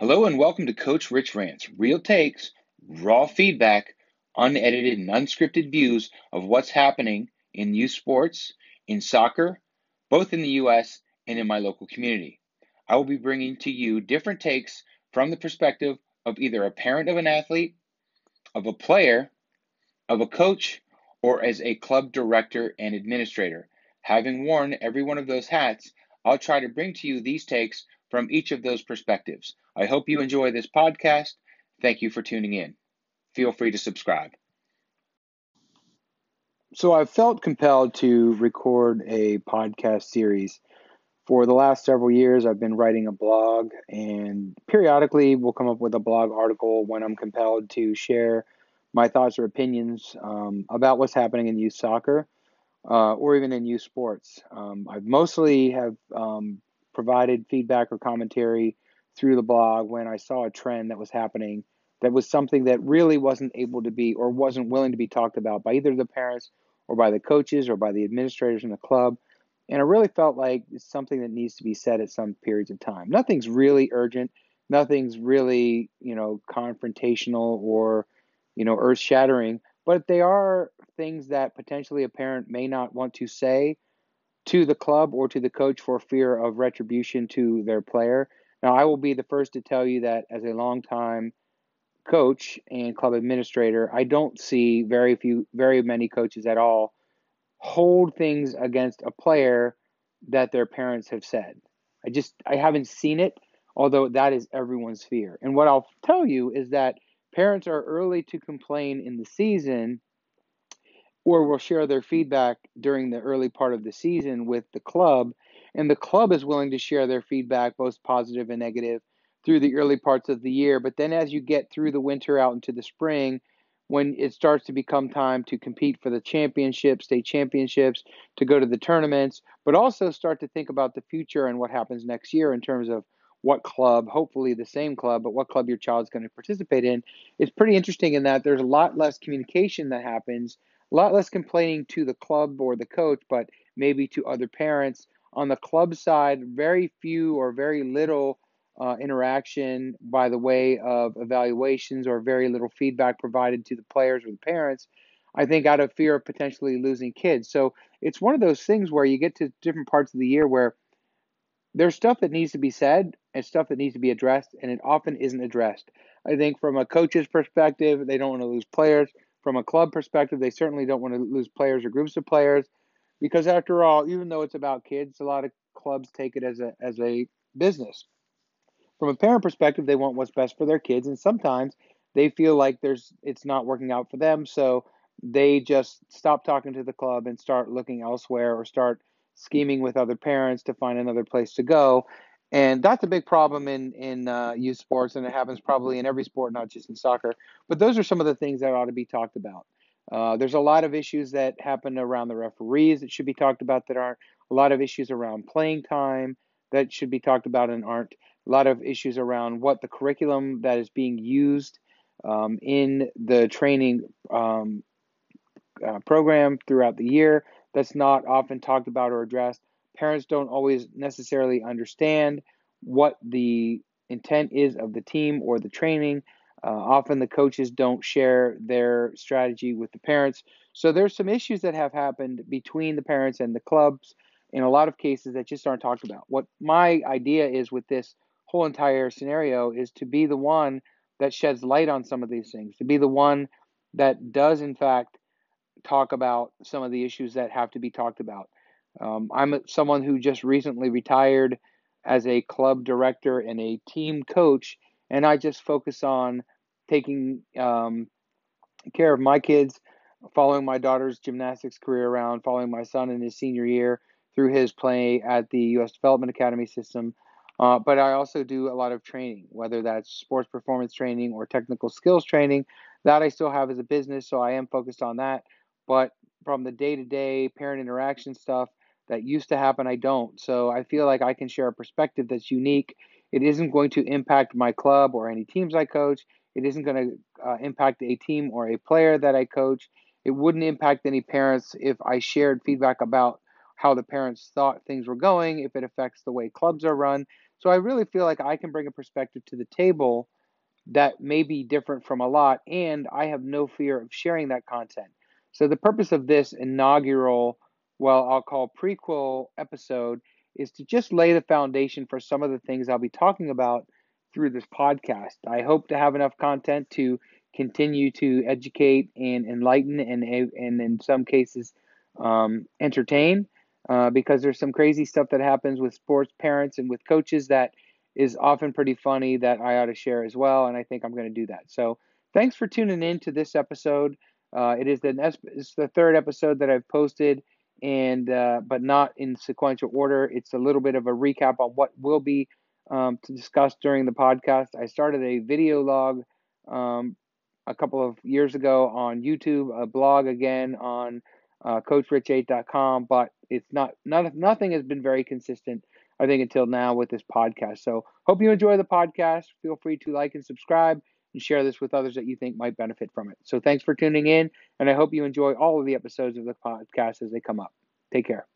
Hello and welcome to Coach Rich Rants, real takes, raw feedback, unedited and unscripted views of what's happening in youth sports, in soccer, both in the US and in my local community. I will be bringing to you different takes from the perspective of either a parent of an athlete, of a player, of a coach, or as a club director and administrator. Having worn every one of those hats, I'll try to bring to you these takes from each of those perspectives. I hope you enjoy this podcast. Thank you for tuning in. Feel free to subscribe. So, I've felt compelled to record a podcast series. For the last several years, I've been writing a blog, and periodically we'll come up with a blog article when I'm compelled to share my thoughts or opinions um, about what's happening in youth soccer uh, or even in youth sports. Um, I've mostly have um, provided feedback or commentary through the blog when I saw a trend that was happening that was something that really wasn't able to be or wasn't willing to be talked about by either the parents or by the coaches or by the administrators in the club. And I really felt like it's something that needs to be said at some periods of time. Nothing's really urgent. Nothing's really, you know, confrontational or, you know, earth shattering. But they are things that potentially a parent may not want to say to the club or to the coach for fear of retribution to their player. Now, I will be the first to tell you that as a longtime coach and club administrator, I don't see very few, very many coaches at all hold things against a player that their parents have said. I just, I haven't seen it, although that is everyone's fear. And what I'll tell you is that parents are early to complain in the season or will share their feedback during the early part of the season with the club. And the club is willing to share their feedback, both positive and negative, through the early parts of the year. But then as you get through the winter out into the spring, when it starts to become time to compete for the championship, state championships, to go to the tournaments, but also start to think about the future and what happens next year in terms of what club, hopefully the same club, but what club your child's going to participate in. It's pretty interesting in that there's a lot less communication that happens a lot less complaining to the club or the coach, but maybe to other parents. On the club side, very few or very little uh, interaction by the way of evaluations or very little feedback provided to the players or the parents. I think out of fear of potentially losing kids. So it's one of those things where you get to different parts of the year where there's stuff that needs to be said and stuff that needs to be addressed, and it often isn't addressed. I think from a coach's perspective, they don't want to lose players from a club perspective, they certainly don't want to lose players or groups of players because after all, even though it's about kids, a lot of clubs take it as a as a business. From a parent perspective, they want what's best for their kids and sometimes they feel like there's it's not working out for them, so they just stop talking to the club and start looking elsewhere or start scheming with other parents to find another place to go and that's a big problem in in uh, youth sports, and it happens probably in every sport, not just in soccer. But those are some of the things that ought to be talked about. Uh, there's a lot of issues that happen around the referees that should be talked about that aren't. A lot of issues around playing time that should be talked about and aren't. A lot of issues around what the curriculum that is being used um, in the training um, uh, program throughout the year that's not often talked about or addressed parents don't always necessarily understand what the intent is of the team or the training. Uh, often the coaches don't share their strategy with the parents. So there's some issues that have happened between the parents and the clubs in a lot of cases that just aren't talked about. What my idea is with this whole entire scenario is to be the one that sheds light on some of these things, to be the one that does, in fact, talk about some of the issues that have to be talked about. Um, I'm someone who just recently retired as a club director and a team coach, and I just focus on taking um, care of my kids, following my daughter's gymnastics career around, following my son in his senior year through his play at the U.S. Development Academy system. Uh, but I also do a lot of training, whether that's sports performance training or technical skills training. That I still have as a business, so I am focused on that. But from the day to day parent interaction stuff, that used to happen, I don't. So I feel like I can share a perspective that's unique. It isn't going to impact my club or any teams I coach. It isn't going to uh, impact a team or a player that I coach. It wouldn't impact any parents if I shared feedback about how the parents thought things were going, if it affects the way clubs are run. So I really feel like I can bring a perspective to the table that may be different from a lot, and I have no fear of sharing that content. So the purpose of this inaugural, well, I'll call prequel episode, is to just lay the foundation for some of the things I'll be talking about through this podcast. I hope to have enough content to continue to educate and enlighten and, and in some cases, um, entertain uh, because there's some crazy stuff that happens with sports parents and with coaches that is often pretty funny that I ought to share as well. And I think I'm going to do that. So thanks for tuning in to this episode. Uh, it is the it's the third episode that I've posted, and uh, but not in sequential order. It's a little bit of a recap on what will be um, to discuss during the podcast. I started a video log um, a couple of years ago on YouTube, a blog again on uh, CoachRich8.com, but it's not, not nothing has been very consistent. I think until now with this podcast. So hope you enjoy the podcast. Feel free to like and subscribe and share this with others that you think might benefit from it. So thanks for tuning in, and I hope you enjoy all of the episodes of the podcast as they come up. Take care.